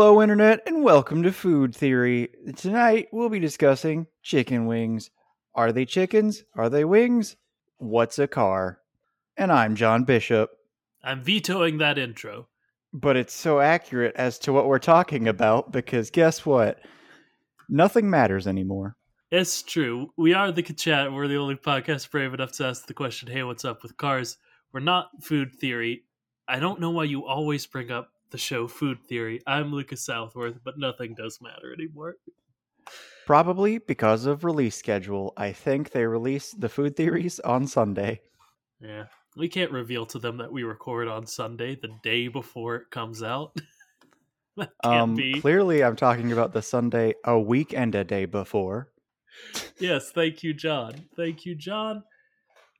Hello, Internet, and welcome to Food Theory. Tonight we'll be discussing chicken wings. Are they chickens? Are they wings? What's a car? And I'm John Bishop. I'm vetoing that intro. But it's so accurate as to what we're talking about because guess what? Nothing matters anymore. It's true. We are the chat. We're the only podcast brave enough to ask the question, hey, what's up with cars? We're not food theory. I don't know why you always bring up the show Food Theory. I'm Lucas Southworth, but nothing does matter anymore. Probably because of release schedule. I think they release the food theories on Sunday. Yeah. We can't reveal to them that we record on Sunday the day before it comes out. that can't Um, be. clearly, I'm talking about the Sunday a week and a day before. Yes, thank you, John. Thank you, John.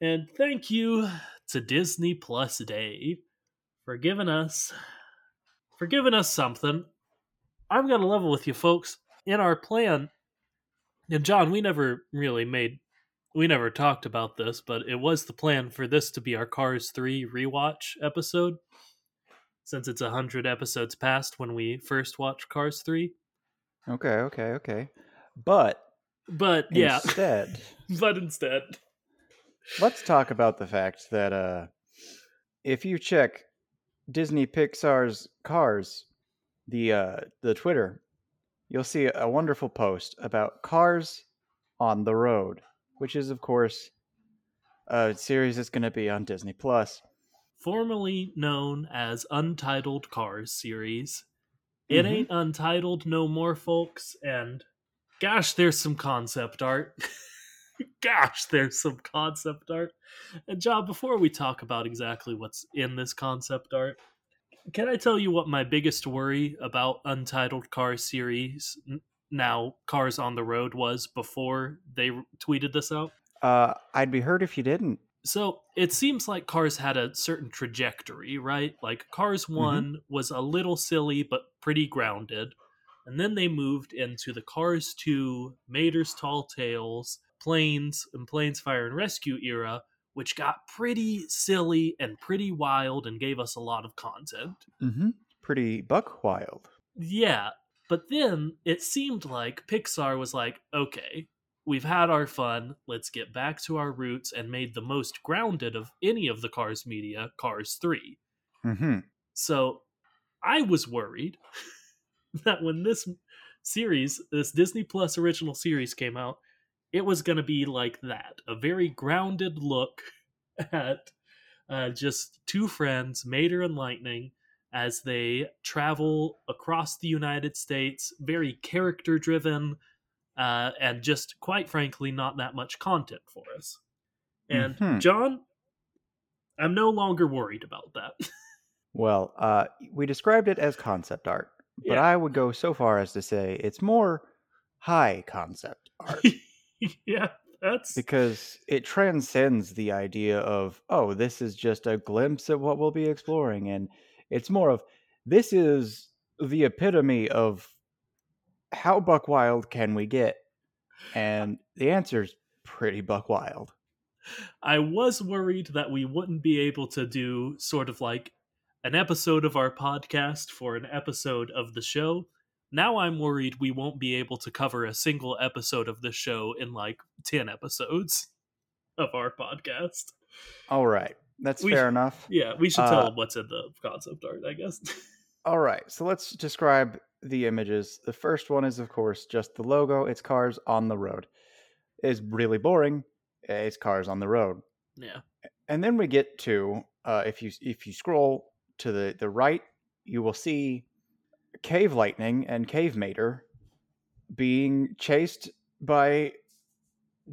And thank you to Disney Plus Day for giving us for giving us something. I'm gonna level with you folks. In our plan, and John, we never really made we never talked about this, but it was the plan for this to be our Cars 3 rewatch episode. Since it's a hundred episodes past when we first watched Cars 3. Okay, okay, okay. But But yeah, instead, but instead. let's talk about the fact that uh, if you check Disney Pixar's Cars, the uh, the Twitter, you'll see a wonderful post about Cars on the Road, which is of course a series that's going to be on Disney Plus. formerly known as Untitled Cars series. It Mhm. ain't untitled no more, folks, and gosh, there's some concept art. gosh, there's some concept art. And John, before we talk about exactly what's in this concept art, can I tell you what my biggest worry about Untitled Cars series, now Cars on the Road, was before they tweeted this out? Uh, I'd be hurt if you didn't. So it seems like Cars had a certain trajectory, right? Like Cars 1 was a little silly but pretty grounded. And then they moved into the Cars 2, Mater's Tall Tales, Planes, and Planes Fire and Rescue era, which got pretty silly and pretty wild and gave us a lot of content. Mm-hmm. Pretty buck wild. Yeah, but then it seemed like Pixar was like, okay, we've had our fun. Let's get back to our roots and made the most grounded of any of the Cars media, Cars 3. Mm-hmm. So I was worried that when this series, this Disney Plus original series came out, it was going to be like that a very grounded look at uh, just two friends, Mater and Lightning, as they travel across the United States, very character driven, uh, and just quite frankly, not that much content for us. And Mhm. John, I'm no longer worried about that. Well, uh, we described it as concept art, but Yeah. I would go so far as to say it's more high concept art yeah, that's because it transcends the idea of, oh, this is just a glimpse of what we'll be exploring. And it's more of, this is the epitome of how buck wild can we get? And the answer is pretty buck wild. I was worried that we wouldn't be able to do sort of like an episode of our podcast for an episode of the show. Now I'm worried we won't be able to cover a single episode of the show in like 10 episodes of our podcast. All right. That's We fair enough. Yeah, we should tell Uh, them what's in the concept art, I guess. All right, so let's describe the images. The first one is, of course, just the logo. It's cars on the road. It's really boring. It's cars on the road. Yeah. And then we get to uh, if you if you scroll to the the right, you will see Cave Lightning and Cave Mater being chased by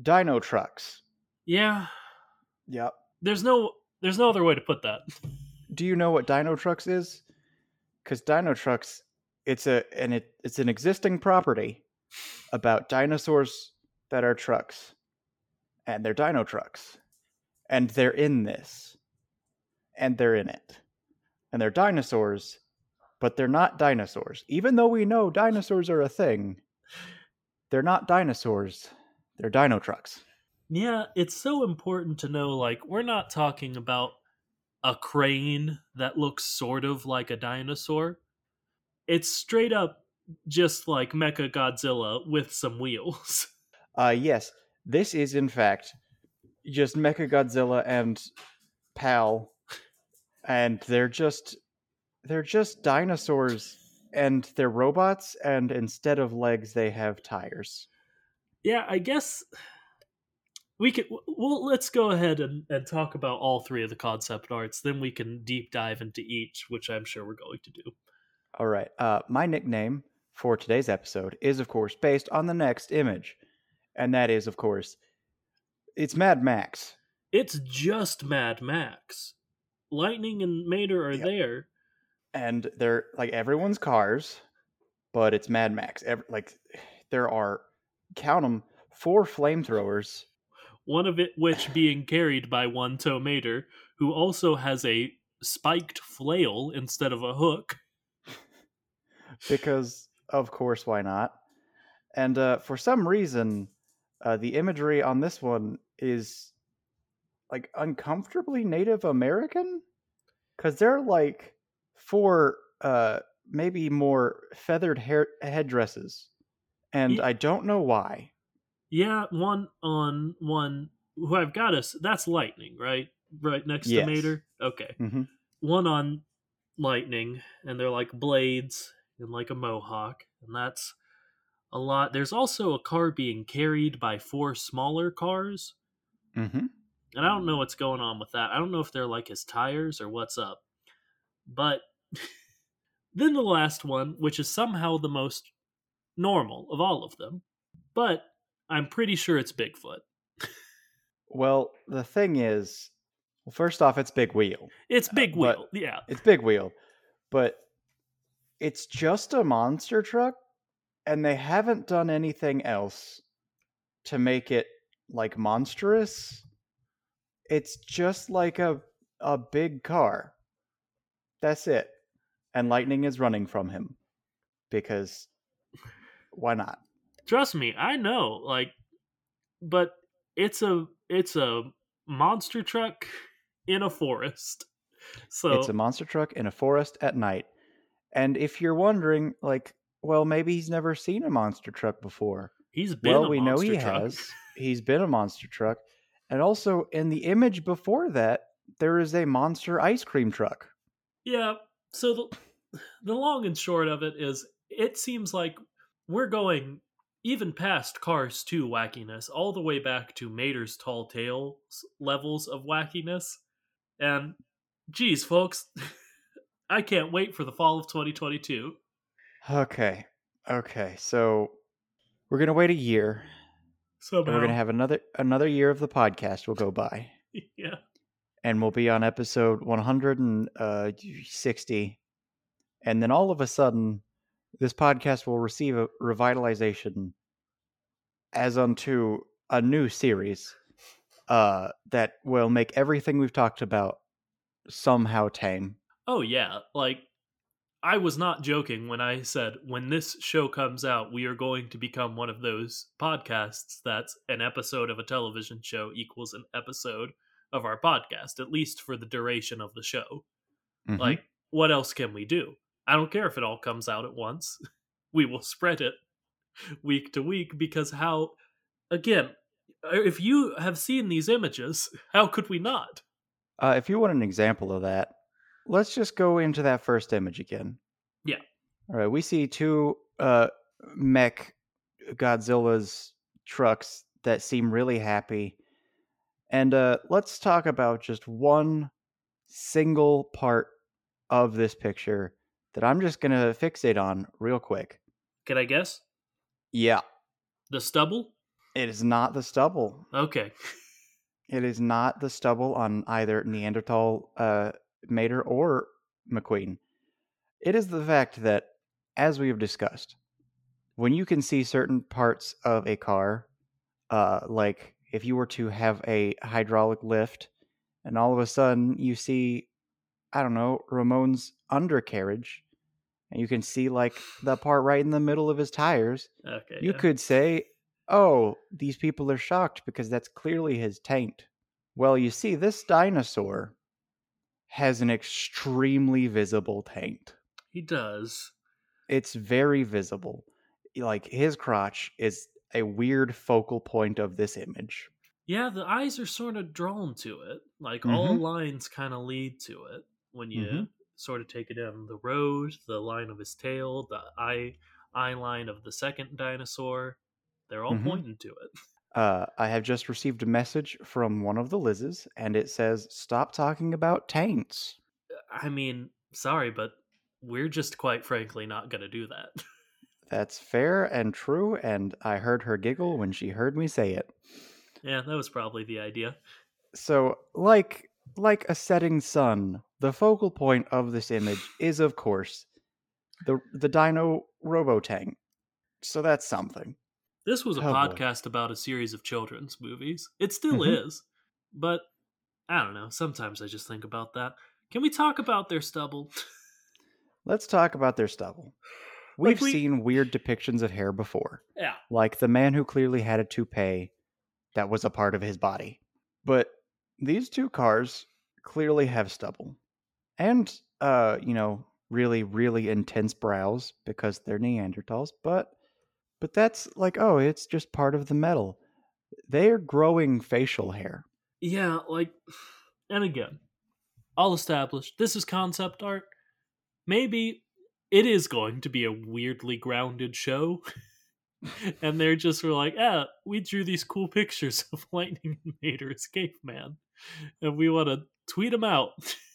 Dinotrux. Yeah. Yep. There's no there's no other way to put that. Do you know what Dinotrux is? Because Dinotrux, it's a and it it's an existing property about dinosaurs that are trucks, and they're Dinotrux, and they're in this, and they're in it, and they're dinosaurs, but they're not dinosaurs. Even though we know dinosaurs are a thing, they're not dinosaurs. They're Dinotrux. Yeah, it's so important to know like we're not talking about a crane that looks sort of like a dinosaur. It's straight up just like Mecha Godzilla with some wheels. Uh, yes, this is in fact just Mecha Godzilla and Pal, and they're just they're just dinosaurs, and they're robots, and instead of legs, they have tires. yeah, I guess we could well let's go ahead and, and talk about all three of the concept arts then we can deep dive into each which i'm sure we're going to do All right. Uh, my nickname for today's episode is, of course, based on the next image, and that is, of course, it's Mad Max. it's just mad max lightning and mater are Yep. there and they're like everyone's cars, but it's Mad Max. Ev like there are count them four flamethrowers. one of it which being carried by one tow mater who also has a spiked flail instead of a hook because of course why not and uh, for some reason uh, the imagery on this one is like uncomfortably native american because they're like four uh, maybe more feathered hair headdresses and Ye- i don't know why. Yeah one on one who i've got us that's lightning right? Right next Yes. to mater? Okay. Hmm one on lightning and they're like blades and like a mohawk and that's a lot. There's also a car being carried by four smaller cars. Mm-hmm. and i don't know what's going on with that. I don't know if they're like his tires or what's up. But then the last one which is somehow the most normal of all of them but i'm pretty sure it's bigfoot well the thing is well first off it's big wheel it's big Uh, wheel yeah It's big wheel, but it's just a monster truck, and they haven't done anything else to make it like monstrous. It's just like a a big car. That's it. And lightning is running from him because why not? trust me i know like but it's a it's a monster truck in a forest so It's a monster truck in a forest at night. And if you're wondering like, well, maybe he's never seen a monster truck before. he's been well, we know he truck. has. He's been a monster truck. And also in the image before that, there is a monster ice cream truck. yeah so the the long and short of it is it seems like we're going even past cars 2 wackiness all the way back to mater's tall tales levels of wackiness. And geez folks i can't wait for the fall of 2022 Okay. Okay. So we're going to wait a year. So we're going to have another another year of the podcast will go by. Yeah. And we'll be on episode 160 uh, and then all of a sudden this podcast will receive a revitalization as unto a new series uh that will make everything we've talked about somehow tame Oh yeah, like I was not joking when I said when this show comes out, we are going to become one of those podcasts that's an episode of a television show equals an episode of our podcast, at least for the duration of the show. Mhm. Like, what else can we do? I don't care if it all comes out at once. We will spread it week to week because how again, if you have seen these images, how could we not? uh, if you want an example of that let's just go into that first image again Yeah. all right we see two uh mech godzilla's trucks that seem really happy And uh, let's talk about just one single part of this picture that I'm just going to fixate on real quick. Can I guess? Yeah, The stubble? it is not the stubble. Okay. It is not the stubble on either Neanderthal uh, Mater or McQueen. It is the fact that, as we have discussed, when you can see certain parts of a car, uh, like if you were to have a hydraulic lift, and all of a sudden you see, I don't know, Ramon's undercarriage, and you can see like the part right in the middle of his tires, Okay. you yeah. could say, oh, these people are shocked because that's clearly his taint. Well, you see, this dinosaur has an extremely visible taint. He does. It's very visible. Like his crotch is a weird focal point of this image. Yeah, the eyes are sort of drawn to it. Like all Mhm. lines kind of lead to it when you Mhm. Sort of take it in. The road, the line of his tail, the eye eye line of the second dinosaur. They're all Mhm. pointing to it. Uh, I have just received a message from one of the Liz's, and it says, "Stop talking about taints." I mean, sorry, but we're just quite frankly not going to do that. That's fair and true, and I heard her giggle when she heard me say it. yeah, that was probably the idea. So, like like a setting sun, the focal point of this image is, of course, the the Dino Robotang. So that's something. This was a Oh, boy. podcast about a series of children's movies. It still Mhm. is. But I don't know. Sometimes I just think about that. Can we talk about their stubble? Let's talk about their stubble. We've we- seen weird depictions of hair before, yeah. like the man who clearly had a toupee that was a part of his body. But these two cars clearly have stubble. And uh, you know, really really intense brows because they're Neanderthals, but but that's like oh, it's just part of the metal. They are growing facial hair. Yeah, like, and again, all established. This is concept art. Maybe it is going to be a weirdly grounded show. and they're just were like, yeah, we drew these cool pictures of Lightning Mater as caveman, and we want to tweet them out.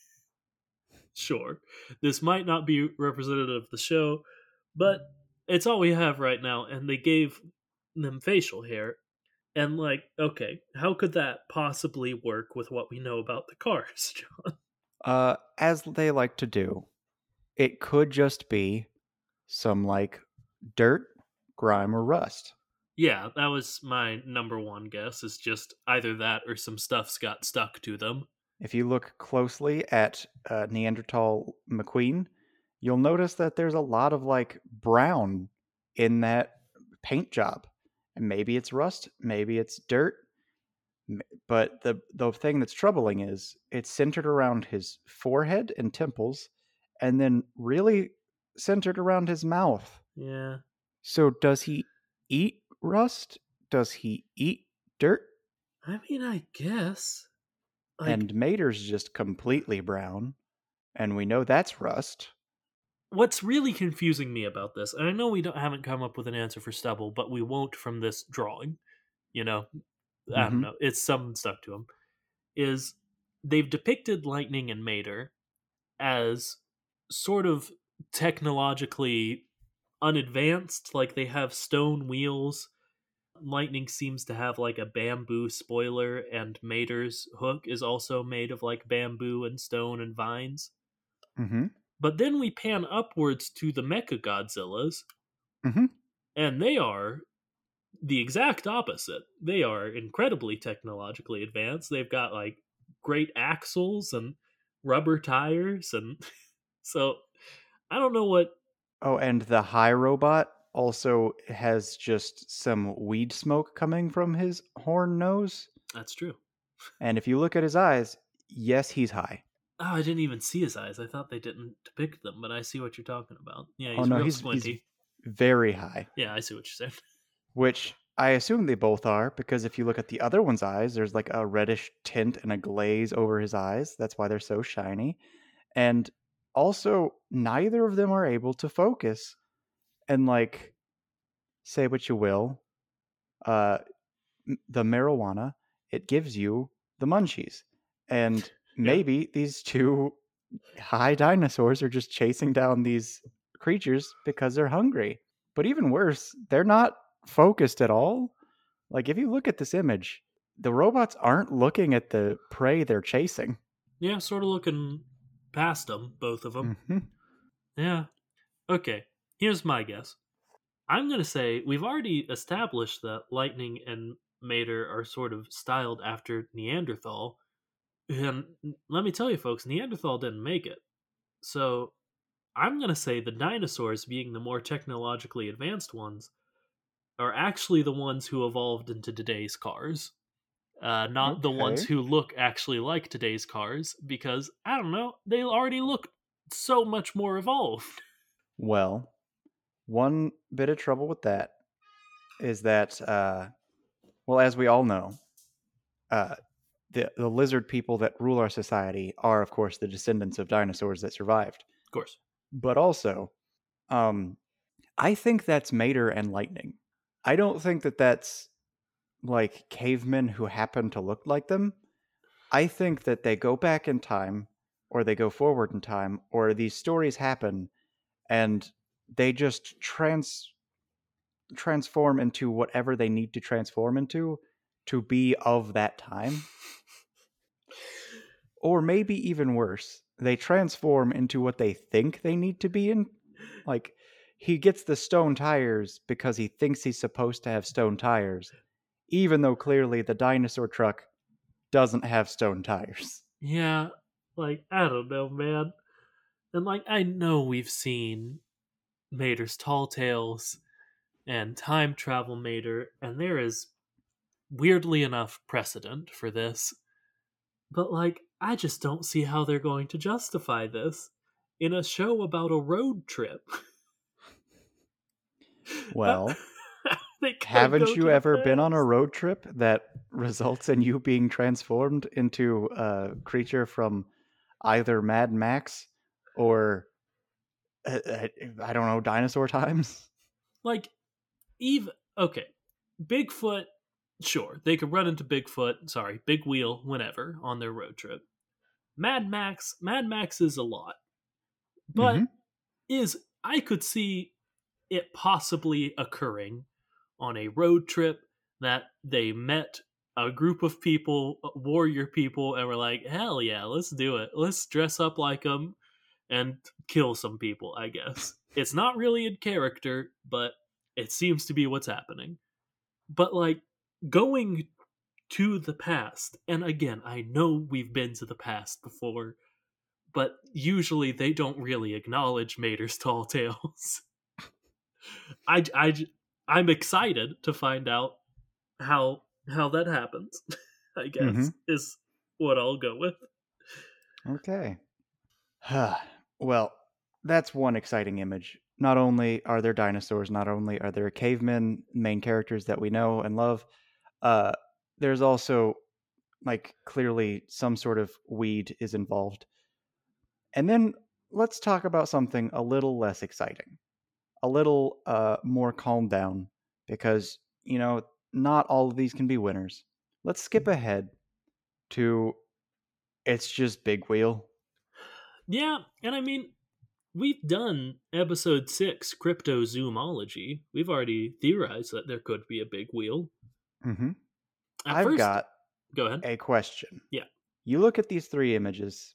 sure, this might not be representative of the show, but it's all we have right now. And they gave them facial hair, and like, okay, how could that possibly work with what we know about the cars, John? Uh, as they like to do, it could just be some like dirt, grime, or rust. Yeah, that was my number one guess. Is just either that or some stuff's got stuck to them. If you look closely at uh, Neanderthal McQueen, you'll notice that there's a lot of like brown in that paint job. And maybe it's rust, maybe it's dirt. But the the thing that's troubling is it's centered around his forehead and temples, and then really centered around his mouth. Yeah, So does he eat rust? Does he eat dirt? I mean, I guess. Like, and Mater's just completely brown, and we know that's rust. what's really confusing me about this, and I know we don't haven't come up with an answer for stubble, but we won't from this drawing. You know, I don't Mhm. know. It's some stuck to them. Is they've depicted Lightning and Mater as sort of technologically unadvanced, like they have stone wheels. Lightning seems to have like a bamboo spoiler, and Mater's hook is also made of like bamboo and stone and vines. Mm-hmm. But then we pan upwards to the Mecha Godzillas, Mhm. and they are the exact opposite. They are incredibly technologically advanced. They've got like great axles and rubber tires, and so I don't know what. Oh, and the high robot also has just some weed smoke coming from his horn nose. That's true. And if you look at his eyes, yes, he's high. Oh, I didn't even see his eyes. I thought they didn't depict them, but I see what you're talking about. Yeah, oh, he's oh no, real he's, squinty. he's very high, Yeah, I see what you're saying. which I assume they both are because if you look at the other one's eyes, there's like a reddish tint and a glaze over his eyes. That's why they're so shiny. And also, neither of them are able to focus. And like, say what you will, uh, the marijuana it gives you the munchies. And maybe these two high dinosaurs are just chasing down these creatures because they're hungry. But even worse, they're not focused at all. Like if you look at this image, the robots aren't looking at the prey they're chasing. Yeah, sort of looking past them, both of them. Mhm. Yeah. Okay, here's my guess. I'm going to say we've already established that Lightning and Mater are sort of styled after Neanderthal. And let me tell you, folks, Neanderthal didn't make it. So I'm going to say the dinosaurs, being the more technologically advanced ones, are actually the ones who evolved into today's cars. Uh, not the ones who look actually like today's cars, because, I don't know, they already look so much more evolved. Well, one bit of trouble with that is that, uh, well, as we all know, uh, the the lizard people that rule our society are, of course, the descendants of dinosaurs that survived. Of course. But also, um, I think that's Mater and Lightning. I don't think that that's like cavemen who happen to look like them. I think that they go back in time, or they go forward in time, or these stories happen, and they just trans transform into whatever they need to transform into to be of that time. Or maybe even worse, they transform into what they think they need to be in. Like he gets the stone tires because he thinks he's supposed to have stone tires, even though clearly the dinosaur truck doesn't have stone tires. Yeah, like I don't know, man. And like I know we've seen Mater's Tall Tales and Time Travel Mater, and there is weirdly enough precedent for this. But like I just don't see how they're going to justify this in a show about a road trip. Well, haven't you ever been on a road trip that results in you being transformed into a creature from either Mad Max or uh, uh, I don't know, dinosaur times? like even okay bigfoot sure they could run into bigfoot sorry big wheel whenever on their road trip mad max mad max is a lot but Mhm. is i could see it possibly occurring on a road trip that they met a group of people warrior people and were like hell yeah let's do it let's dress up like them and kill some people i guess it's not really in character but it seems to be what's happening but like going to the past and again i know we've been to the past before but usually they don't really acknowledge mater's tall tales I, I i'm excited to find out how how that happens i guess Mhm. is what i'll go with Okay. well, that's one exciting image. Not only are there dinosaurs, not only are there cavemen, main characters that we know and love, uh, there's also like clearly some sort of weed is involved. And then let's talk about something a little less exciting, a little uh, more calm down, because you know not all of these can be winners. Let's skip ahead to it's just Big Wheel. Yeah, and I mean, we've done episode six, cryptozoology. We've already theorized that there could be a big wheel. Mm-hmm. At I've first- got Go ahead. a question. Yeah. You look at these three images,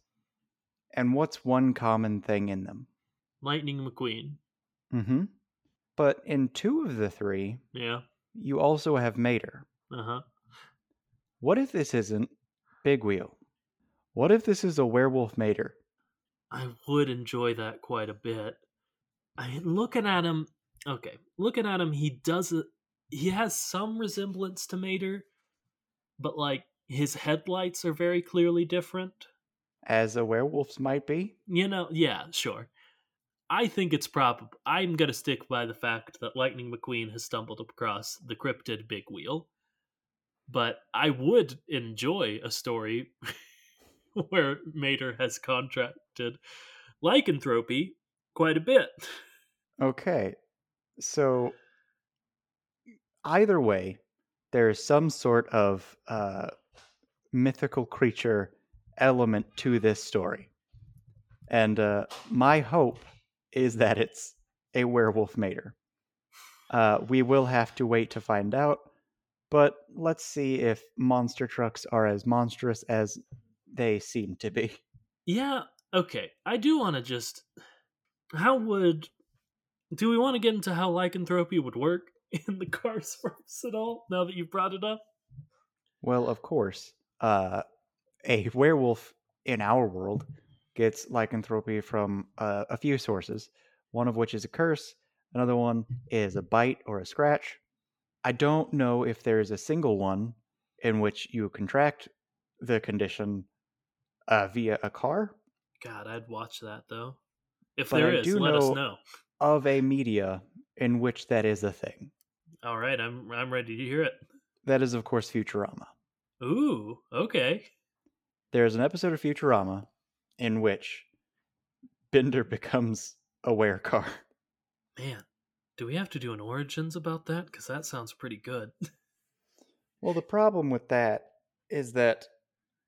and what's one common thing in them? Lightning McQueen. Mm-hmm. But in two of the three, Yeah. you also have Mater. Uh huh. What if this isn't Big Wheel? What if this is a werewolf Mater? I would enjoy that quite a bit. I mean, looking at him, okay, looking at him, he doesn't. He has some resemblance to Mater, but like his headlights are very clearly different. As a werewolf's might be? You know, yeah, sure. I think it's probable. I'm gonna stick by the fact that Lightning McQueen has stumbled across the cryptid Big Wheel, but I would enjoy a story where Mater has contracted lycanthropy quite a bit. Okay. So either way, there is some sort of uh, mythical creature element to this story. And uh, my hope is that it's a werewolf mater. Uh, we will have to wait to find out, but let's see if monster trucks are as monstrous as they seem to be. Yeah, okay. I do want to just. How would. Do we want to get into how lycanthropy would work in the Cars first at all, now that you've brought it up? Well, of course. Uh, a werewolf in our world gets lycanthropy from uh, a few sources, one of which is a curse, another one is a bite or a scratch. I don't know if there is a single one in which you contract the condition uh, via a car. God, I'd watch that though. If But there I is, do let us know-. Of a media in which that is a thing. All right, I'm I'm ready to hear it. That is, of course, Futurama. Ooh, okay. There's an episode of Futurama in which Bender becomes a car. Man, do we have to do an origins about that? Because that sounds pretty good. Well, the problem with that is that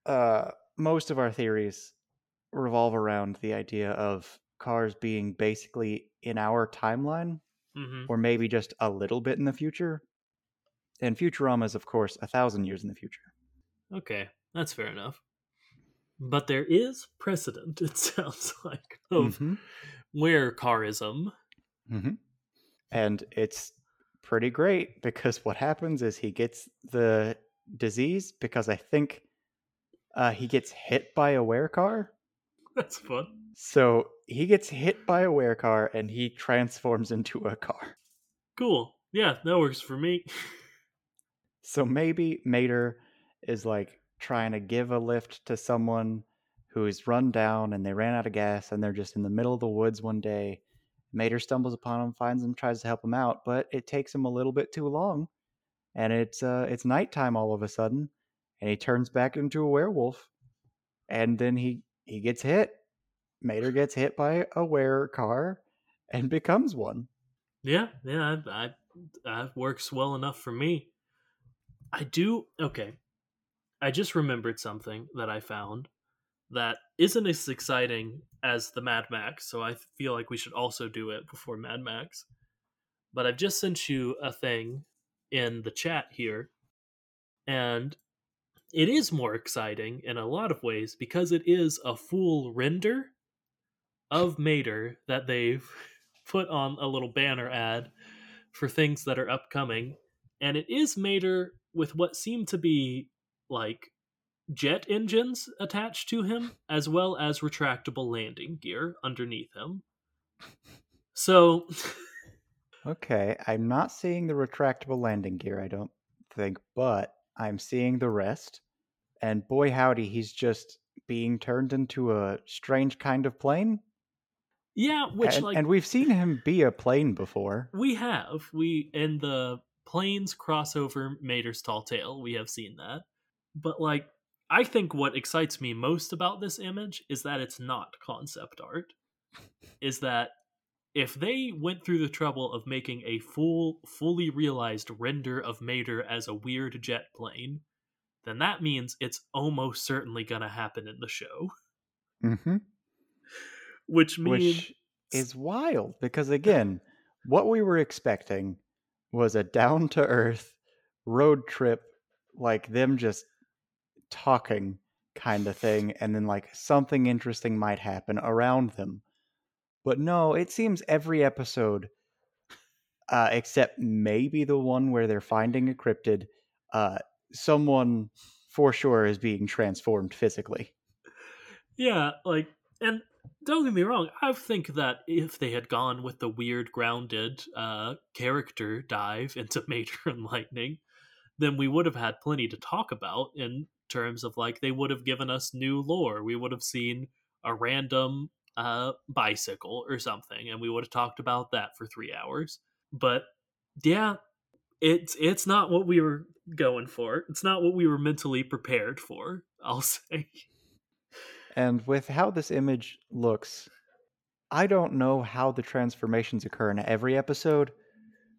uh, most of our theories revolve around the idea of cars being basically in our timeline, hmm or maybe just a little bit in the future. And Futurama is, of course, a thousand years in the future. Okay, that's fair enough. But there is precedent, it sounds like, of Mhm. where carism. Mhm. And it's pretty great because what happens is he gets the disease because I think uh, he gets hit by a wear werecar. That's fun. So he gets hit by a wear werecar and he transforms into a car. Cool. Yeah, that works for me. So maybe Mater is like trying to give a lift to someone who's run down and they ran out of gas and they're just in the middle of the woods one day. Mater stumbles upon him, finds him, tries to help him out, but it takes him a little bit too long. And it's uh it's nighttime all of a sudden, and he turns back into a werewolf. And then he he gets hit. Mater gets hit by a were car and becomes one. Yeah, yeah, I, I, that works well enough for me. I do. Okay. I just remembered something that I found that isn't as exciting as the Mad Max, so I feel like we should also do it before Mad Max. But I've just sent you a thing in the chat here, and it is more exciting in a lot of ways because it is a full render of Mater that they've put on a little banner ad for things that are upcoming. And it is Mater with what seem to be like jet engines attached to him, as well as retractable landing gear underneath him. So, Okay, I'm not seeing the retractable landing gear, I don't think, but I'm seeing the rest. And boy, howdy, he's just being turned into a strange kind of plane. yeah, which and, like and we've seen him be a plane before. we have we in the planes crossover Mater's Tall Tale, we have seen that. But like I think what excites me most about this image is that it's not concept art. is that if they went through the trouble of making a full fully realized render of Mater as a weird jet plane, then that means it's almost certainly going to happen in the show, hmm which means Which is wild because, again, what we were expecting was a down to earth road trip, like them just talking kind of thing, and then like something interesting might happen around them. But no, it seems every episode, uh, except maybe the one where they're finding a cryptid, uh, someone for sure is being transformed physically. Yeah, like, and don't get me wrong, I think that if they had gone with the weird grounded uh, character dive into Mater and Lightning, then we would have had plenty to talk about in terms of like they would have given us new lore. We would have seen a random uh, bicycle or something, and we would have talked about that for three hours. But yeah, it's it's not what we were going for. It's not what we were mentally prepared for. I'll say. And with how this image looks, I don't know how the transformations occur in every episode,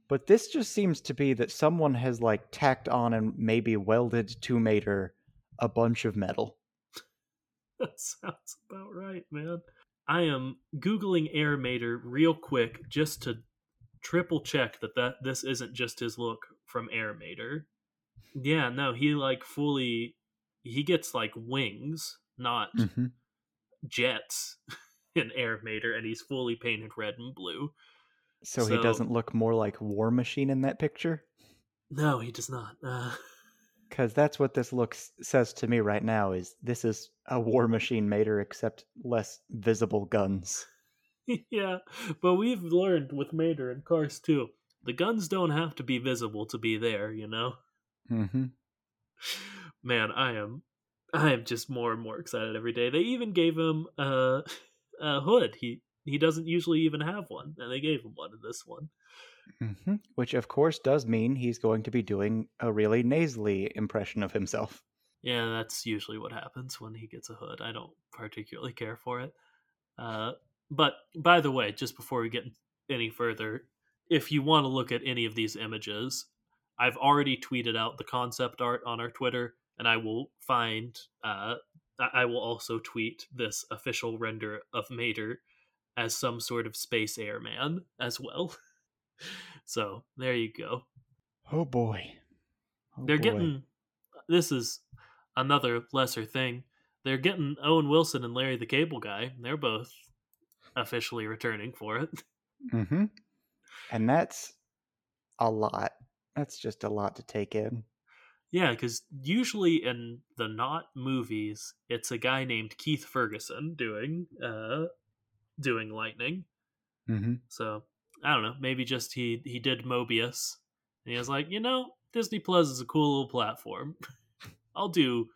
but this just seems to be that someone has like tacked on and maybe welded to Mater a bunch of metal. That sounds about right, man. I am googling Air Mater real quick just to triple check that, that this isn't just his look from Air Mater. Yeah, no, he like fully he gets like wings, not hmm jets in Air Mater, and he's fully painted red and blue. So, he doesn't look more like War Machine in that picture? No, he does not. Uh, Because that's what this looks says to me right now is this is a War Machine Mater except less visible guns. yeah, but we've learned with Mater and Cars 2, the guns don't have to be visible to be there, you know? hmm Man, I am I am just more and more excited every day. They even gave him uh, a hood. He he doesn't usually even have one, and they gave him one in this one. Hmm Which, of course, does mean he's going to be doing a really nasally impression of himself. Yeah, that's usually what happens when he gets a hood. I don't particularly care for it. Uh, but by the way, just before we get any further, if you want to look at any of these images, I've already tweeted out the concept art on our Twitter, and I will find. Uh, I will also tweet this official render of Mater as some sort of space airman as well. so there you go Oh boy. Oh, they're boy. getting this is another lesser thing they're getting owen wilson and larry the cable guy they're both officially returning for it hmm And that's a lot. That's just a lot to take in. yeah because usually in the not movies it's a guy named keith ferguson doing uh doing lightning hmm so i don't know maybe just he he did mobius. And he was like you know disney plus is a cool little platform. I'll do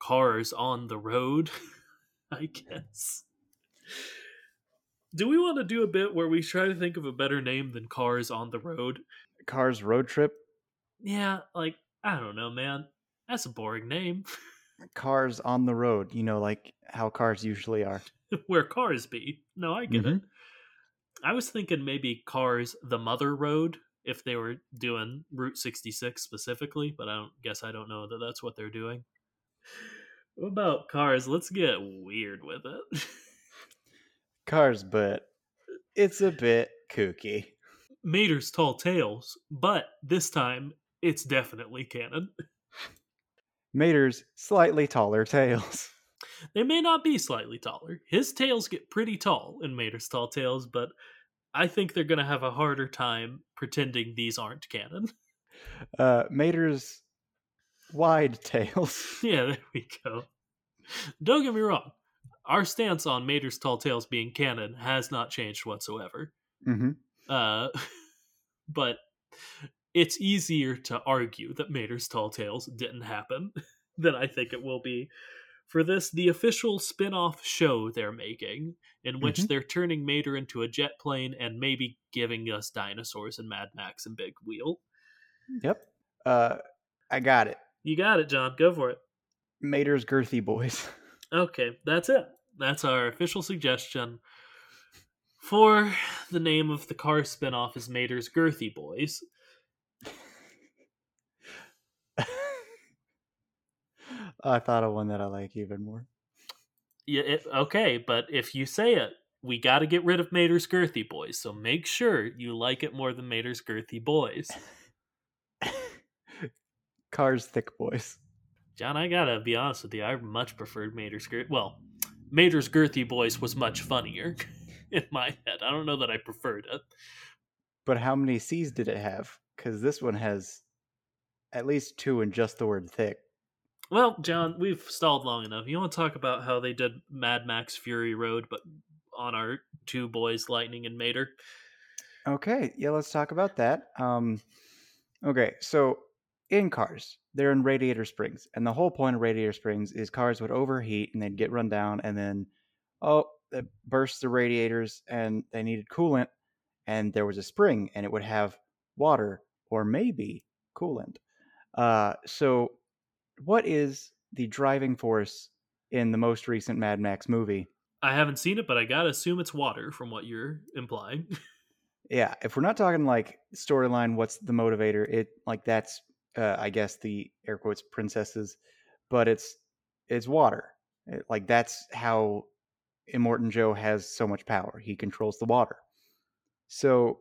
cars on the road i guess. Do we want to do a bit where we try to think of a better name than cars on the road? Cars Road Trip, yeah like i don't know man. That's a boring name. Cars on the Road, you know, like how cars usually are. where cars be. No i get it. Mhm. I was thinking maybe cars the mother road if they were doing route 66 specifically but i don't guess i don't know that that's what they're doing. What about cars? Let's get weird with it. Cars, but it's a bit kooky. mater's tall tales but this time it's definitely canon. Mater's slightly taller tales. they may not be slightly taller. His tales get pretty tall in mater's tall tales but i think they're gonna have a harder time pretending these aren't canon Uh, Mater's wide tales. Yeah, there we go. Don't get me wrong. Our stance on Mater's Tall Tales being canon has not changed whatsoever. hmm Uh, but it's easier to argue that Mater's Tall Tales didn't happen than I think it will be for this, the official spin off show they're making, in which Mhm. they're turning Mater into a jet plane and maybe giving us dinosaurs and Mad Max and Big Wheel. Yep. Uh, I got it. You got it, John. Go for it. Mater's girthy boys. Okay, that's it. That's our official suggestion for the name of the car spinoff is Mater's Girthy Boys. I thought of one that I like even more. Yeah, it, okay, but if you say it, we got to get rid of Mater's Girthy Boys. So make sure you like it more than Mater's Girthy Boys. Cars thick boys. John, I gotta be honest with you. I much preferred Mater's Girthy. Well, Mater's Girthy Boys was much funnier in my head. I don't know that I preferred it. But how many C's did it have? Because this one has at least two in just the word thick. Well, John, we've stalled long enough. You want to talk about how they did Mad Max Fury Road, but on our two boys, Lightning and Mater? Okay, yeah, let's talk about that. Um, okay, so in cars, they're in Radiator Springs, and the whole point of Radiator Springs is cars would overheat and they'd get run down, and then oh, it burst the radiators, and they needed coolant, and there was a spring, and it would have water or maybe coolant. Uh, so, what is the driving force in the most recent Mad Max movie? I haven't seen it, but I gotta assume it's water from what you're implying. Yeah, if we're not talking like storyline, what's the motivator? It like that's uh, I guess the air quotes princesses but it's it's water. It- like that's how Immortan Joe has so much power. He controls the water. So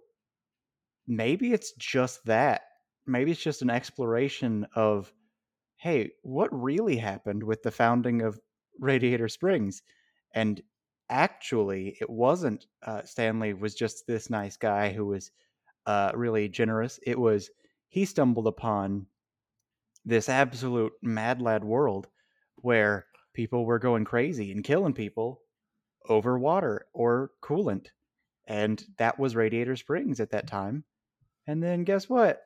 maybe it's just that. Maybe it's just an exploration of hey, what really happened with the founding of Radiator Springs? And actually, it wasn't uh, Stanley was just this nice guy who was uh, really generous. It was he stumbled upon this absolute mad lad world where people were going crazy and killing people over water or coolant. And that was Radiator Springs at that time. And then guess what?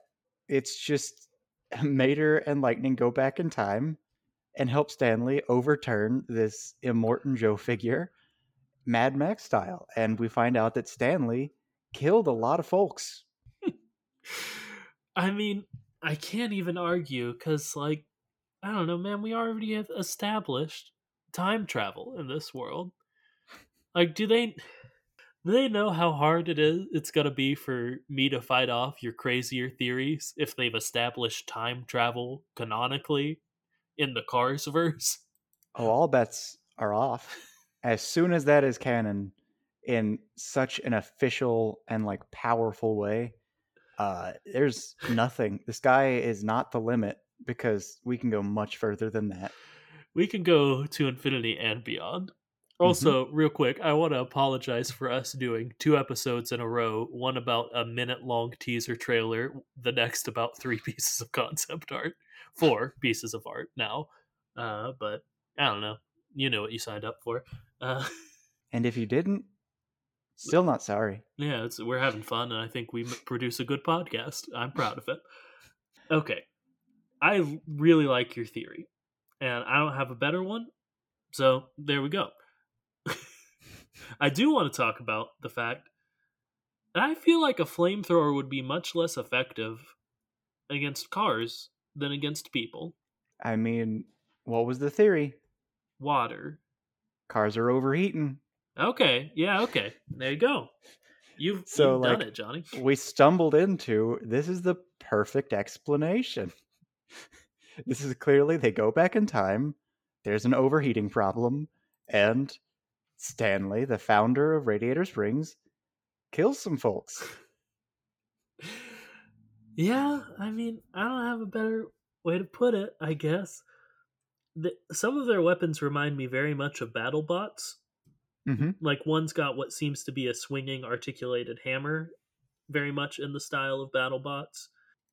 It's just Mater and Lightning go back in time and help Stanley overturn this Immortan Joe figure, Mad Max style. And we find out that Stanley killed a lot of folks. I mean, I can't even argue because, like, I don't know, man. We already have established time travel in this world. Like, do they do they know how hard it is? It's gonna be for me to fight off your crazier theories if they've established time travel canonically in the Cars verse. Oh, all bets are off. As soon as that is canon in such an official and like powerful way, uh, there's nothing. The sky is not the limit because we can go much further than that. We can go to infinity and beyond. Also, real quick, I want to apologize for us doing two episodes in a row. One about a minute long teaser trailer, the next about three pieces of concept art, four pieces of art now. Uh, but I don't know. You know what you signed up for. Uh, And if you didn't, still not sorry. yeah, it's, we're having fun, and I think we produce a good podcast. I'm proud of it. Okay, I really like your theory, and I don't have a better one, so there we go. I do want to talk about the fact that I feel like a flamethrower would be much less effective against cars than against people. I mean, what was the theory? Water. Cars are overheating. Okay, yeah, okay. There you go. You've, So, you've done it, Johnny. We stumbled into this is the perfect explanation. this is clearly they go back in time. There's an overheating problem, and Stanley, the founder of Radiator Springs, kills some folks. Yeah, I mean, I don't have a better way to put it, I guess. The, some of their weapons remind me very much of BattleBots. Mm-hmm. Like one's got what seems to be a swinging articulated hammer, very much in the style of BattleBots.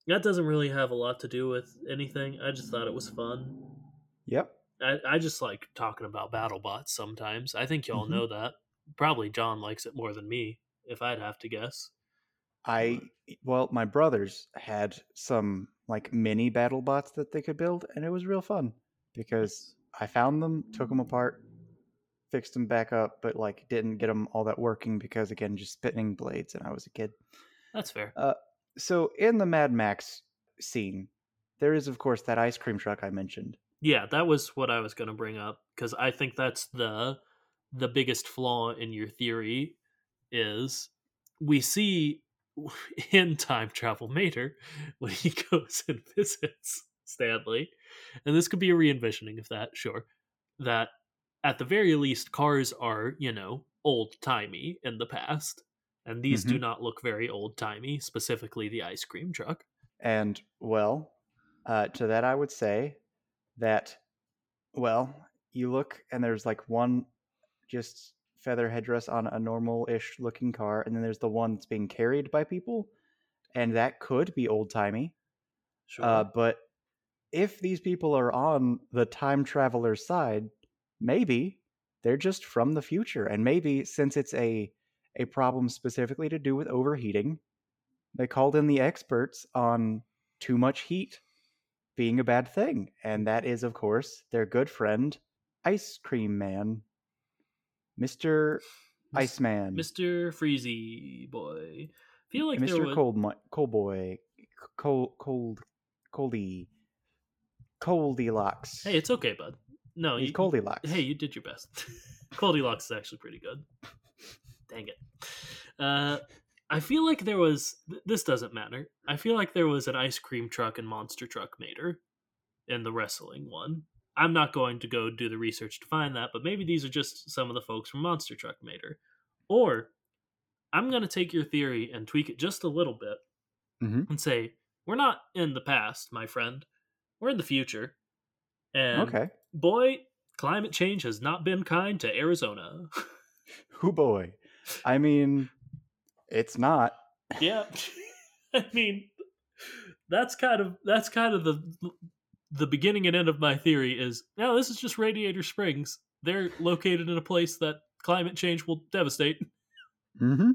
That doesn't really have a lot to do with anything. I just thought it was fun. Yep. I, I just like talking about BattleBots sometimes. I think y'all Mhm. know that. Probably John likes it more than me, if I'd have to guess. I well, my brothers had some like mini battle bots that they could build, and it was real fun because I found them, took them apart, fixed them back up, but like didn't get them all that working because again, just spinning blades, and I was a kid. That's fair. Uh, So in the Mad Max scene, there is of course that ice cream truck I mentioned. Yeah, that was what I was going to bring up because I think that's the the biggest flaw in your theory is we see in time travel Mater when he goes and visits Stanley, and this could be a re-envisioning of that, sure. That at the very least, cars are you know old timey in the past, and these do not look very old timey. Specifically, the ice cream truck. And well, uh, to that I would say that, well, you look and there's like one just feather headdress on a normal ish looking car, and then there's the one that's being carried by people, and that could be old timey. Sure. Uh, but if these people are on the time traveler's side, maybe they're just from the future, and maybe since it's a a problem specifically to do with overheating, they called in the experts on too much heat being a bad thing, and that is, of course, their good friend, Ice Cream Man, Mis- Iceman, Mr. Freezy boy. feel like was Cold Cold Boy, Cold Cold Coldy, Goldilocks. Hey, it's okay, bud. No, He's you, Goldilocks. Hey, you did your best. Goldilocks is actually pretty good. Dang it. Uh, I feel like there was. th- This doesn't matter. I feel like there was an ice cream truck and monster truck mater in the wrestling one. I'm not going to go do the research to find that, but maybe these are just some of the folks from Monster Truck Mater. Or I'm going to take your theory and tweak it just a little bit Mhm. and say, we're not in the past, my friend. We're in the future. And Okay. boy, climate change has not been kind to Arizona. Who boy? I mean, it's not. yeah. I mean, that's kind of that's kind of the the beginning and end of my theory is no, this is just Radiator Springs. They're located in a place that climate change will devastate. hmm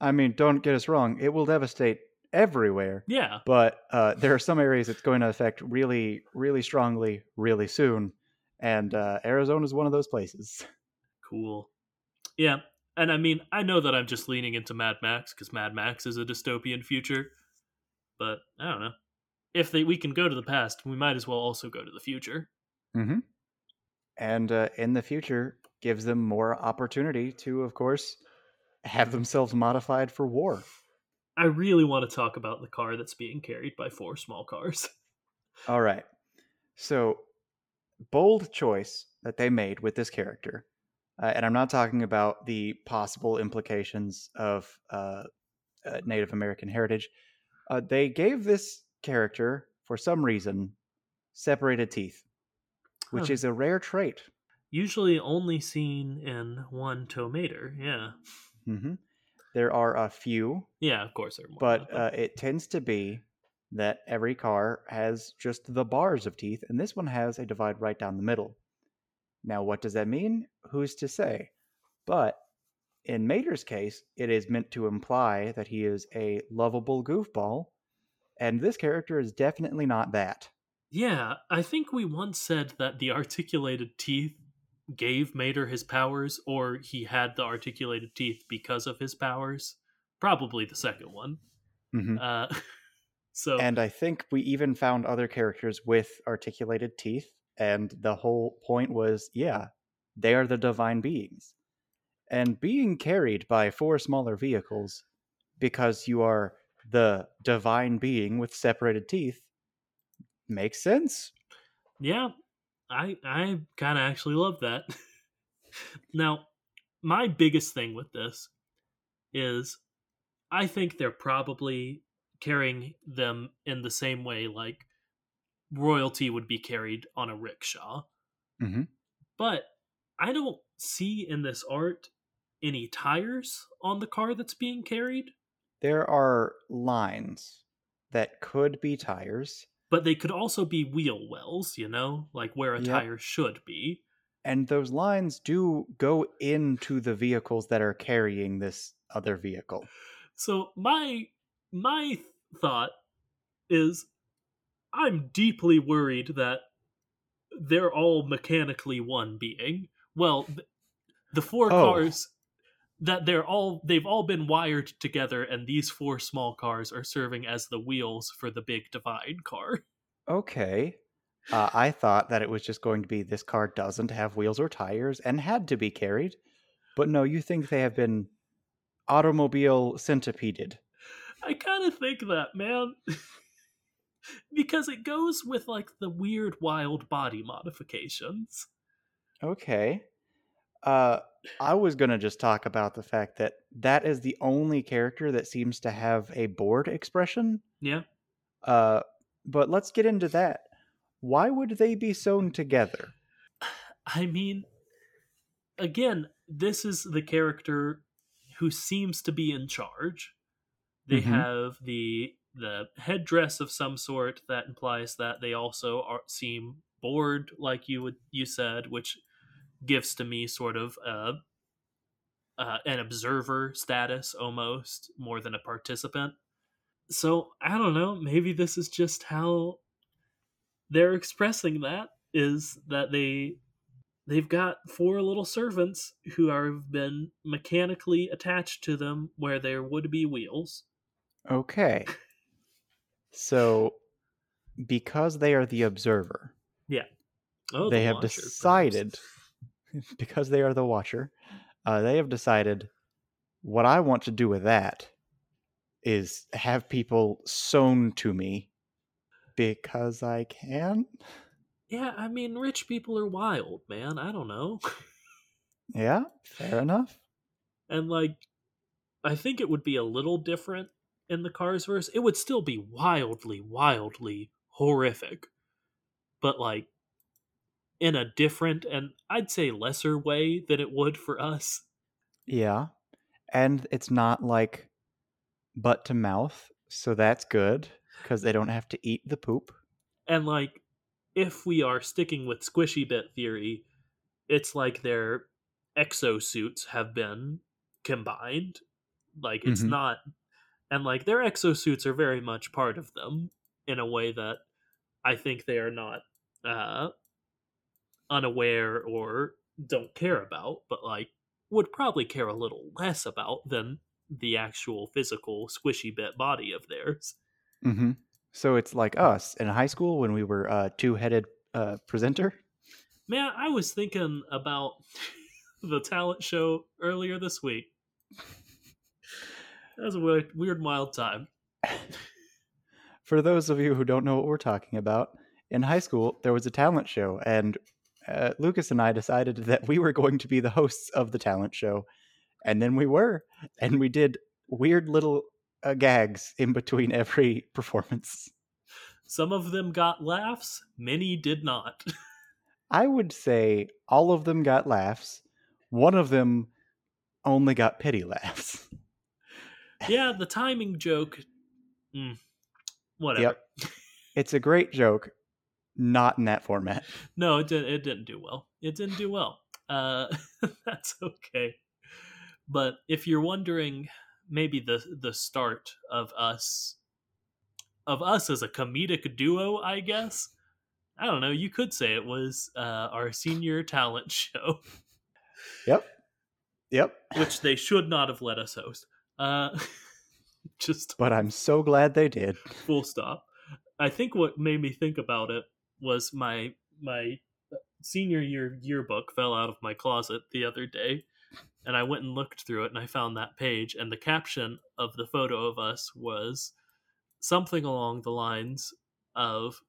I mean, don't get us wrong. It will devastate everywhere, Yeah. but uh, there are some areas it's going to affect really, really strongly, really soon. And uh, Arizona is one of those places. Cool. Yeah. And I mean, I know that I'm just leaning into Mad Max because Mad Max is a dystopian future, but I don't know. If they, we can go to the past, we might as well also go to the future. hmm And uh, in the future, gives them more opportunity to, of course, have themselves modified for war. I really want to talk about the car that's being carried by four small cars. All right. So, bold choice that they made with this character. Uh, and I'm not talking about the possible implications of uh, uh, Native American heritage. Uh, they gave this character, for some reason, separated teeth, which Huh. is a rare trait. Usually only seen in one Tow Mater. Yeah. hmm There are a few, Yeah, of course. There are more but uh, it tends to be that every car has just the bars of teeth, and this one has a divide right down the middle. Now, what does that mean? Who's to say? But in Mater's case, it is meant to imply that he is a lovable goofball, and this character is definitely not that. Yeah, I think we once said that the articulated teeth gave Mater his powers, or he had the articulated teeth because of his powers. Probably the second one. Mhm. Uh, so And I think we even found other characters with articulated teeth, and the whole point was yeah, they are the divine beings. And being carried by four smaller vehicles because you are the divine being with separated teeth makes sense. yeah, I I kind of actually love that. now, my biggest thing with this is I think they're probably carrying them in the same way like royalty would be carried on a rickshaw. Mhm. But I don't see in this art any tires on the car that's being carried, There are lines that could be tires, but they could also be wheel wells, you know, like where a Yep. tire should be. and those lines do go into the vehicles that are carrying this other vehicle. So my my thought is I'm deeply worried that they're all mechanically one being. Well, th- the four Oh. cars that they're all they've all been wired together and these four small cars are serving as the wheels for the big divine car. Okay. Uh, I thought that it was just going to be this car doesn't have wheels or tires and had to be carried. But no, you think they have been automobile centipeded. I kind of think that, man. because it goes with like the weird wild body modifications. Okay. Uh, I was going to just talk about the fact that that is the only character that seems to have a bored expression. Yeah. Uh, but let's get into that. Why would they be sewn together? I mean, again, this is the character who seems to be in charge. They Mhm. have the the headdress of some sort that implies that they also are seem bored, like you would you said, which gives to me sort of uh, uh, an observer status almost more than a participant. So I don't know. Maybe this is just how they're expressing that is that they they've got four little servants who have been mechanically attached to them where there would be wheels. Okay. So, because they are the observer, Oh, they the have Watcher, perhaps. decided, because they are the watcher, uh, they have decided what I want to do with that is have people sewn to me because I can. Yeah, I mean, rich people are wild, man. I don't know. Yeah, fair enough. and like, I think it would be a little different in the Cars verse. It would still be wildly, wildly horrific, but like in a different and I'd say lesser way than it would for us. Yeah. And it's not like butt to mouth, so that's good because they don't have to eat the poop. And like, if we are sticking with squishy bit theory, it's like their exosuits have been combined. Like it's Mhm. not, and like their exosuits are very much part of them in a way that I think they are not uh, unaware or don't care about, but like would probably care a little less about than the actual physical squishy bit body of theirs. Mm-hmm. So it's like us in high school when we were a two-headed uh, presenter. Man, I was thinking about the talent show earlier this week. That was a weird, weird wild time. For those of you who don't know what we're talking about, in high school there was a talent show, and uh, Lucas and I decided that we were going to be the hosts of the talent show, and then we were, and we did weird little uh, gags in between every performance. Some of them got laughs, many did not. I would say all of them got laughs. One of them only got pity laughs. Yeah, the timing joke. mm, whatever. Yep. It's a great joke, not in that format. No, it didn't. It didn't do well. It didn't do well. Uh, that's okay. But if you're wondering, maybe the the start of us, of us as a comedic duo, I guess. I don't know. You could say it was uh, our senior talent show, Yep. Yep. which they should not have let us host. Uh, just But I'm so glad they did. full stop. I think what made me think about it was my my senior year yearbook fell out of my closet the other day and I went and looked through it and I found that page and the caption of the photo of us was something along the lines of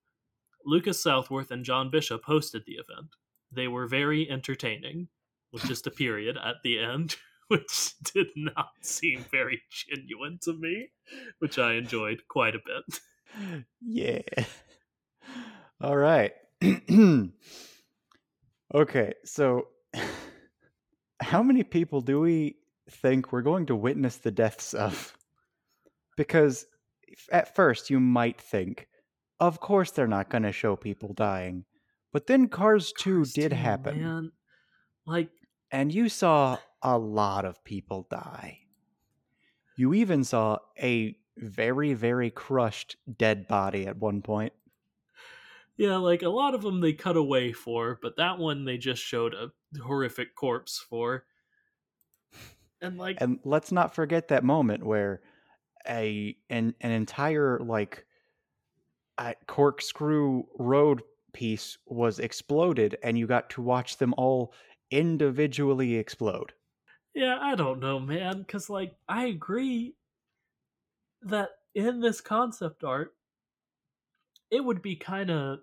Lucas Southworth and John Bishop hosted the event. They were very entertaining, with just a period at the end, which did not seem very genuine to me, which I enjoyed quite a bit. Yeah. All right. okay, so how many people do we think we're going to witness the deaths of? Because at first you might think, of course they're not going to show people dying. But then Cars 2 Cars did 2, happen. Man. Like, and you saw a lot of people die. You even saw a very, very crushed dead body at one point. yeah, like a lot of them they cut away for, but that one they just showed a horrific corpse for. And like, And let's not forget that moment where a an, an entire like uh, corkscrew road piece was exploded, and you got to watch them all individually explode. Yeah, I don't know, man, because like I agree that in this concept art, it would be kind of,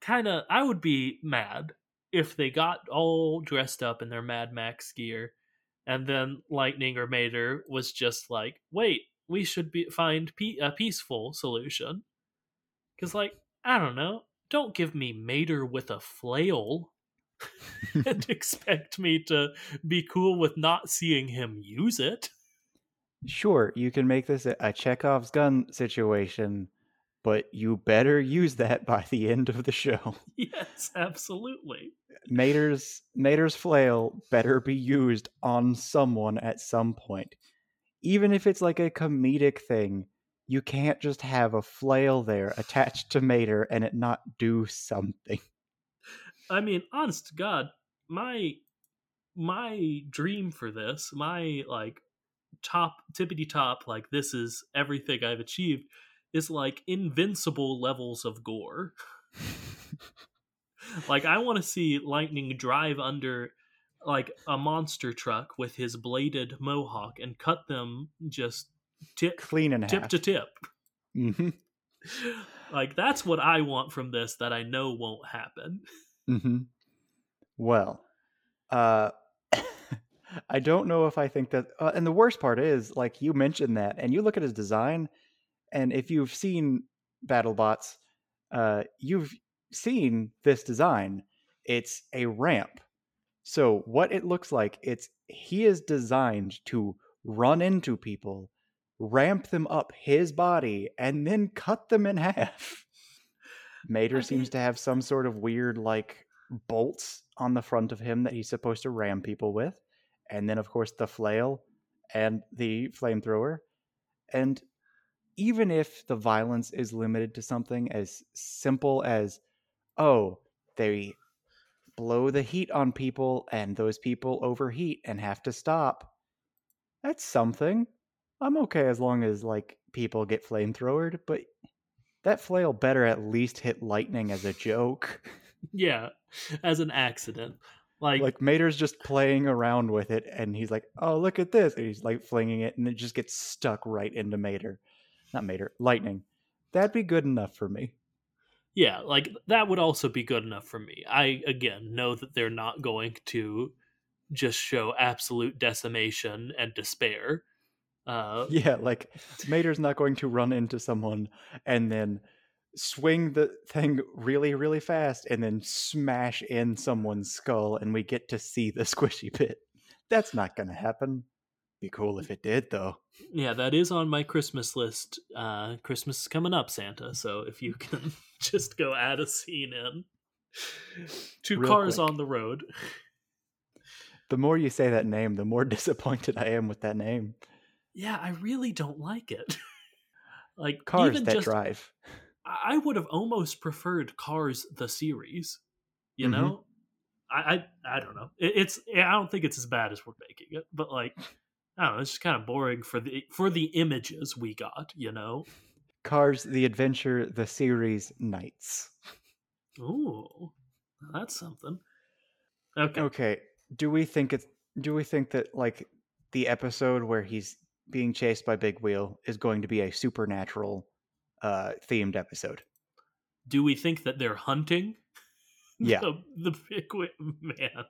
kind of, I would be mad if they got all dressed up in their Mad Max gear, and then Lightning or Mater was just like, "Wait, we should be find pe- a peaceful solution," because like I don't know, don't give me Mater with a flail and expect me to be cool with not seeing him use it. Sure, you can make this a, a Chekhov's gun situation, but you better use that by the end of the show. Yes, absolutely. Mater's Mater's flail better be used on someone at some point. Even if it's like a comedic thing, you can't just have a flail there attached to Mater and it not do something. I mean, honest to God, my my dream for this, my like top tippity top, like this is everything I've achieved, is like invincible levels of gore. like I want to see Lightning drive under like a monster truck with his bladed mohawk and cut them just tip Clean in tip half. to tip. hmm Like that's what I want from this that I know won't happen. Hmm Well, uh, I don't know if I think that. Uh, and the worst part is, like you mentioned that, and you look at his design, and if you've seen BattleBots, uh, you've seen this design. It's a ramp. So what it looks like, it's he is designed to run into people, ramp them up his body, and then cut them in half. Mater seems to have some sort of weird like bolts on the front of him that he's supposed to ram people with. And then of course the flail and the flamethrower. And even if the violence is limited to something as simple as oh, they blow the heat on people and those people overheat and have to stop. That's something. I'm okay as long as like people get flamethrowered, but that flail better at least hit lightning as a joke. Yeah, as an accident. Like, like Mater's just playing around with it and he's like, "Oh, look at this." And he's like flinging it and it just gets stuck right into Mater. Not Mater, lightning. That'd be good enough for me. yeah, like that would also be good enough for me. I again know that they're not going to just show absolute decimation and despair. Uh, Yeah, like Mater's not going to run into someone and then swing the thing really, really fast and then smash in someone's skull and we get to see the squishy bit. That's not going to happen. Be cool if it did, though. yeah, that is on my Christmas list. Uh, Christmas is coming up, Santa. So if you can just go add a scene in, two Real cars quick. on the road. The more you say that name, the more disappointed I am with that name. Yeah, I really don't like it. like Cars even that just, drive. I would have almost preferred Cars the series. You Mhm. know, I, I I don't know. It, it's I don't think it's as bad as we're making it, but like I don't know. It's just kind of boring for the for the images we got. You know. Cars the Adventure, the series Nights. Ooh, that's something. Okay. Okay. Do we think it's do we think that like the episode where he's being chased by Big Wheel is going to be a supernatural uh themed episode? Do we think that they're hunting? Yeah. The, the big wi- man.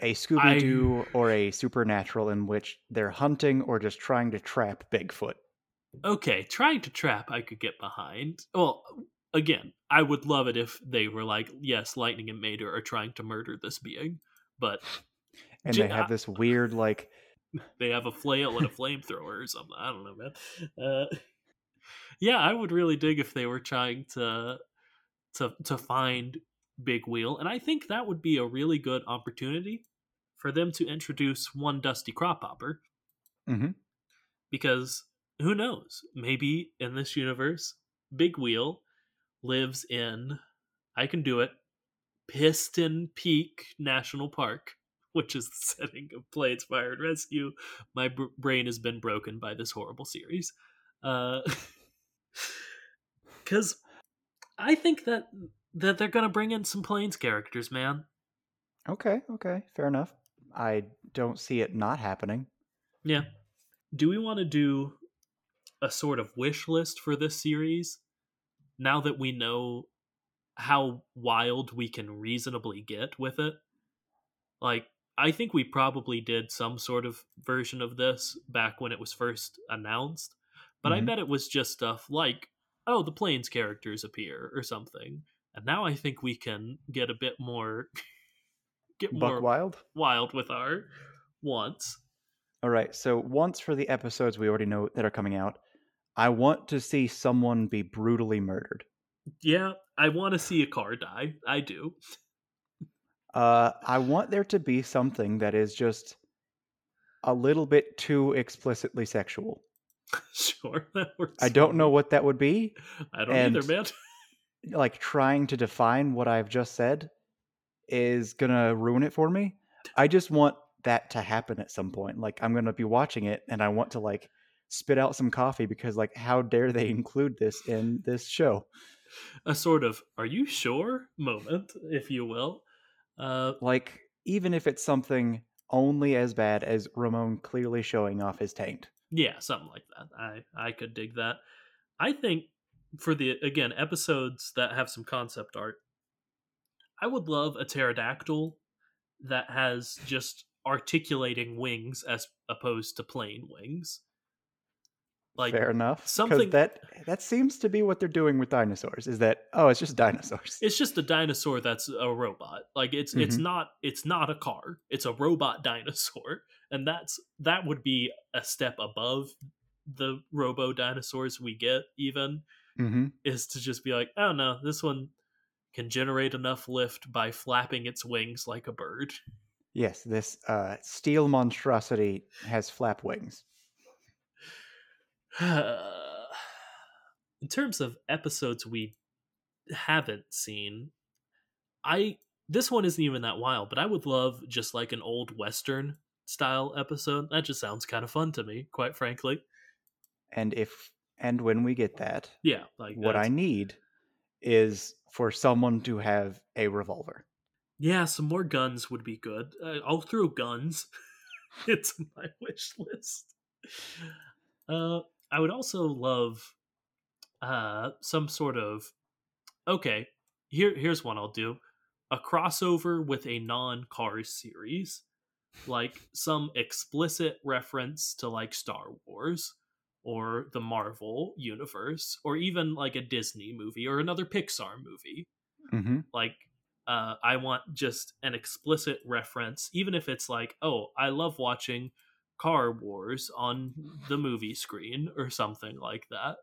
A Scooby Doo or a supernatural in which they're hunting or just trying to trap Bigfoot. Okay, trying to trap I could get behind. Well, again, I would love it if they were like, yes, Lightning and Mater are trying to murder this being, but And they have this weird like they have a flail and a flamethrower or something. I don't know, man. Uh, yeah, I would really dig if they were trying to to to find Big Wheel, and I think that would be a really good opportunity for them to introduce one Dusty Cropper. Mhm. Because who knows? Maybe in this universe, Big Wheel lives in I can do it Piston Peak National Park, which is the setting of Planes Fire and Rescue. My br- brain has been broken by this horrible series. Uh, because I think that that they're gonna bring in some planes characters, man. Okay, okay, fair enough. I don't see it not happening. Yeah. Do we want to do a sort of wish list for this series now that we know how wild we can reasonably get with it? Like, I think we probably did some sort of version of this back when it was first announced, but I Mhm. bet it was just stuff like, oh, the planes characters appear or something. And now I think we can get a bit more get more Wild? wild with our wants. All right. So once for the episodes we already know that are coming out, I want to see someone be brutally murdered. Yeah, I want to see a car die. I do. Uh, I want there to be something that is just a little bit too explicitly sexual. sure, that works. I don't know what that would be. I don't and- either, man. Like trying to define what I've just said is gonna ruin it for me. I just want that to happen at some point. Like I'm gonna be watching it and I want to like spit out some coffee because like how dare they include this in this show? A sort of "Are you sure?" moment, if you will. Uh, Like even if it's something only as bad as Ramon clearly showing off his taint. yeah, something like that. I I could dig that. I think for the again episodes that have some concept art. I would love a pterodactyl that has just articulating wings as opposed to plain wings. Like Fair enough. something- that that seems to be what they're doing with dinosaurs. Is that oh, it's just dinosaurs. it's just a dinosaur that's a robot. Like it's it's Mhm. not it's not a car. It's a robot dinosaur, and that's that would be a step above the robo dinosaurs we get. Even hmm is to just be like, oh no, this one can generate enough lift by flapping its wings like a bird. Yes, this uh, steel monstrosity has flap wings. in terms of episodes we haven't seen, I this one isn't even that wild, but I would love just like an old western style episode. That just sounds kind of fun to me, quite frankly. And if and when we get that, Yeah, like what I need is for someone to have a revolver. yeah, some more guns would be good. Uh, I'll throw guns into my wish list. Uh, I would also love uh some sort of okay. Here, here's one I'll do: a crossover with a non-Cars series, like some explicit reference to like Star Wars or the Marvel universe, or even like a Disney movie or another Pixar movie hmm like uh, i want just an explicit reference even if it's like oh i love watching car wars on the movie screen or something like that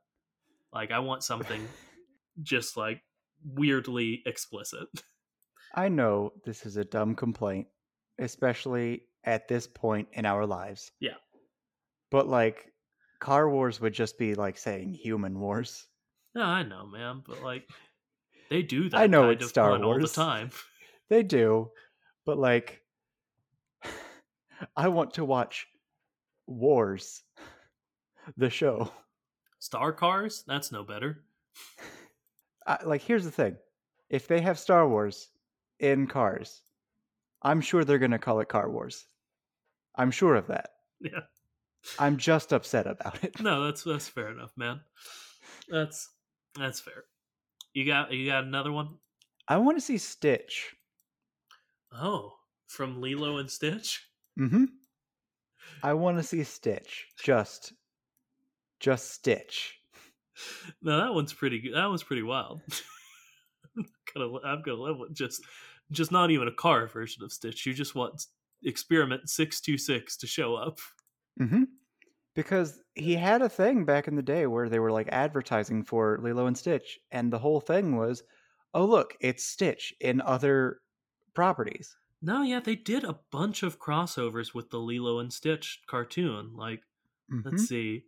like i want something just like weirdly explicit I know this is a dumb complaint, especially at this point in our lives. Yeah. But like, Car Wars would just be like saying Human Wars. no i know man but like they do that I know it's Star pun all the Wars. time They do, but like, I want to watch Wars, the show. star cars that's no better I, like, here's the thing: if they have Star Wars in Cars, I'm sure they're gonna call it Car Wars. I'm sure of that. yeah I'm just upset about it. no that's that's fair enough man that's that's fair you got you got another one I want to see Stitch. Oh, from Lilo and Stitch? Mm-hmm. I want to see Stitch. Just, just Stitch. No, that one's pretty good. That one's pretty wild. I'm gonna I'm gonna live with just just not even a car version of Stitch. You just want experiment six two six to show up. Mm-hmm. Because he had a thing back in the day where they were like advertising for Lilo and Stitch, and the whole thing was, oh look, it's Stitch in other properties. No, yeah, they did a bunch of crossovers with the Lilo and Stitch cartoon. Like, Mhm. let's see,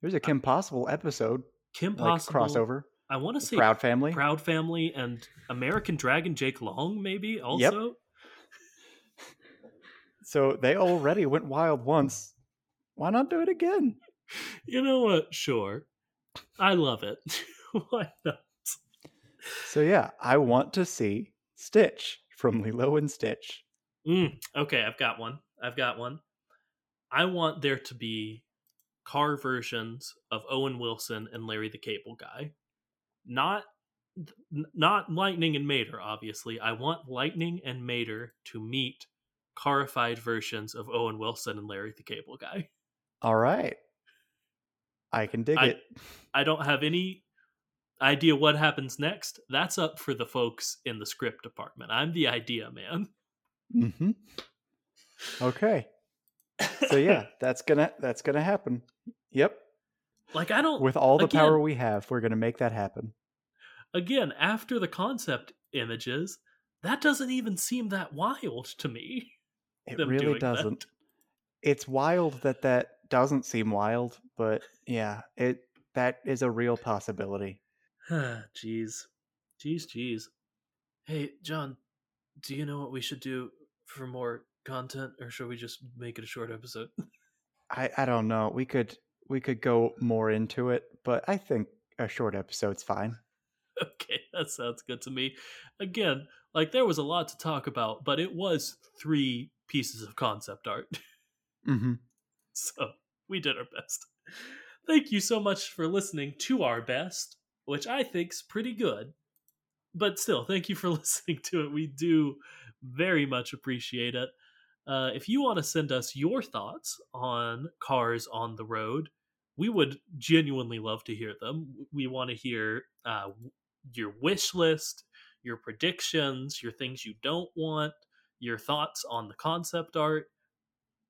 There's a Kim Possible episode Kim like Possible crossover. I want to say Proud Family. Proud Family and American Dragon Jake Long, maybe also. So they already went wild once. Why not do it again? You know what? Sure, I love it. Why not? So yeah, I want to see Stitch from Lilo and Stitch. Mm, okay, I've got one. I've got one. I want there to be car versions of Owen Wilson and Larry the Cable Guy. Not not Lightning and Mater, obviously. I want Lightning and Mater to meet carified versions of Owen Wilson and Larry the Cable Guy. All right. I can dig I- it. I don't have any idea what happens next. That's up for the folks in the script department. I'm the idea man. Mm-hmm. Okay. So yeah, that's gonna that's gonna happen. Yep. like I don't With all the again- power we have, we're gonna make that happen. again after the concept images that doesn't even seem that wild to me It really doesn't. It's wild that that doesn't seem wild, but yeah, it that is a real possibility. jeez jeez jeez hey john do you know what we should do for more content or should we just make it a short episode I I don't know. We could we could go more into it, but I think a short episode's fine. okay that sounds good to me again like there was a lot to talk about but it was three pieces of concept art Mm-hmm. So we did our best. Thank you so much for listening to our best. Which I think's pretty good. But still, thank you for listening to it. We do very much appreciate it. Uh, if you want to send us your thoughts on cars on the road, we would genuinely love to hear them. We want to hear uh, your wish list, your predictions, your things you don't want, your thoughts on the concept art.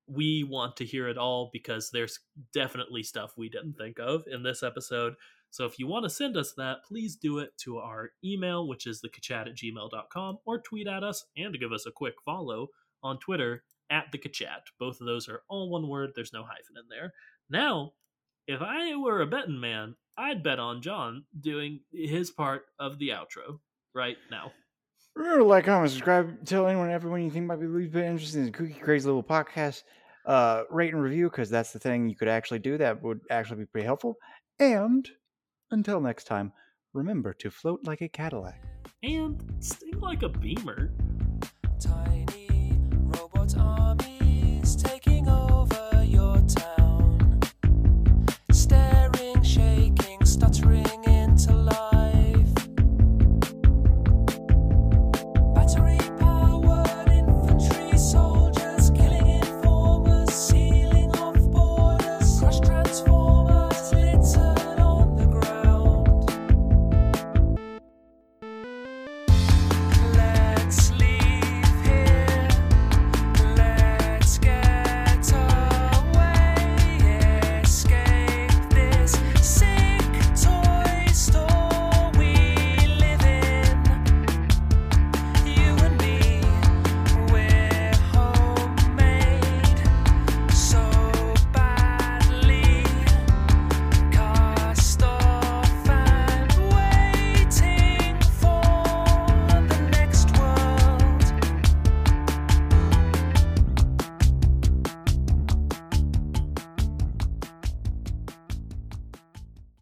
We want to hear it all because there's definitely stuff we didn't mm-hmm. think of in this episode. So if you want to send us that, please do it to our email, which is thekachat at gmail.com, or tweet at us and give us a quick follow on Twitter at the Kachat. Both of those are all one word, there's no hyphen in there. Now, if I were a betting man, I'd bet on John doing his part of the outro right now. Remember to like, comment, subscribe, tell anyone, everyone you think might be really interested in the Kooky Crazy Little Podcast. Uh, rate and review because that's the thing you could actually do that would actually be pretty helpful. And until next time, remember to float like a Cadillac and sting like a beamer. Time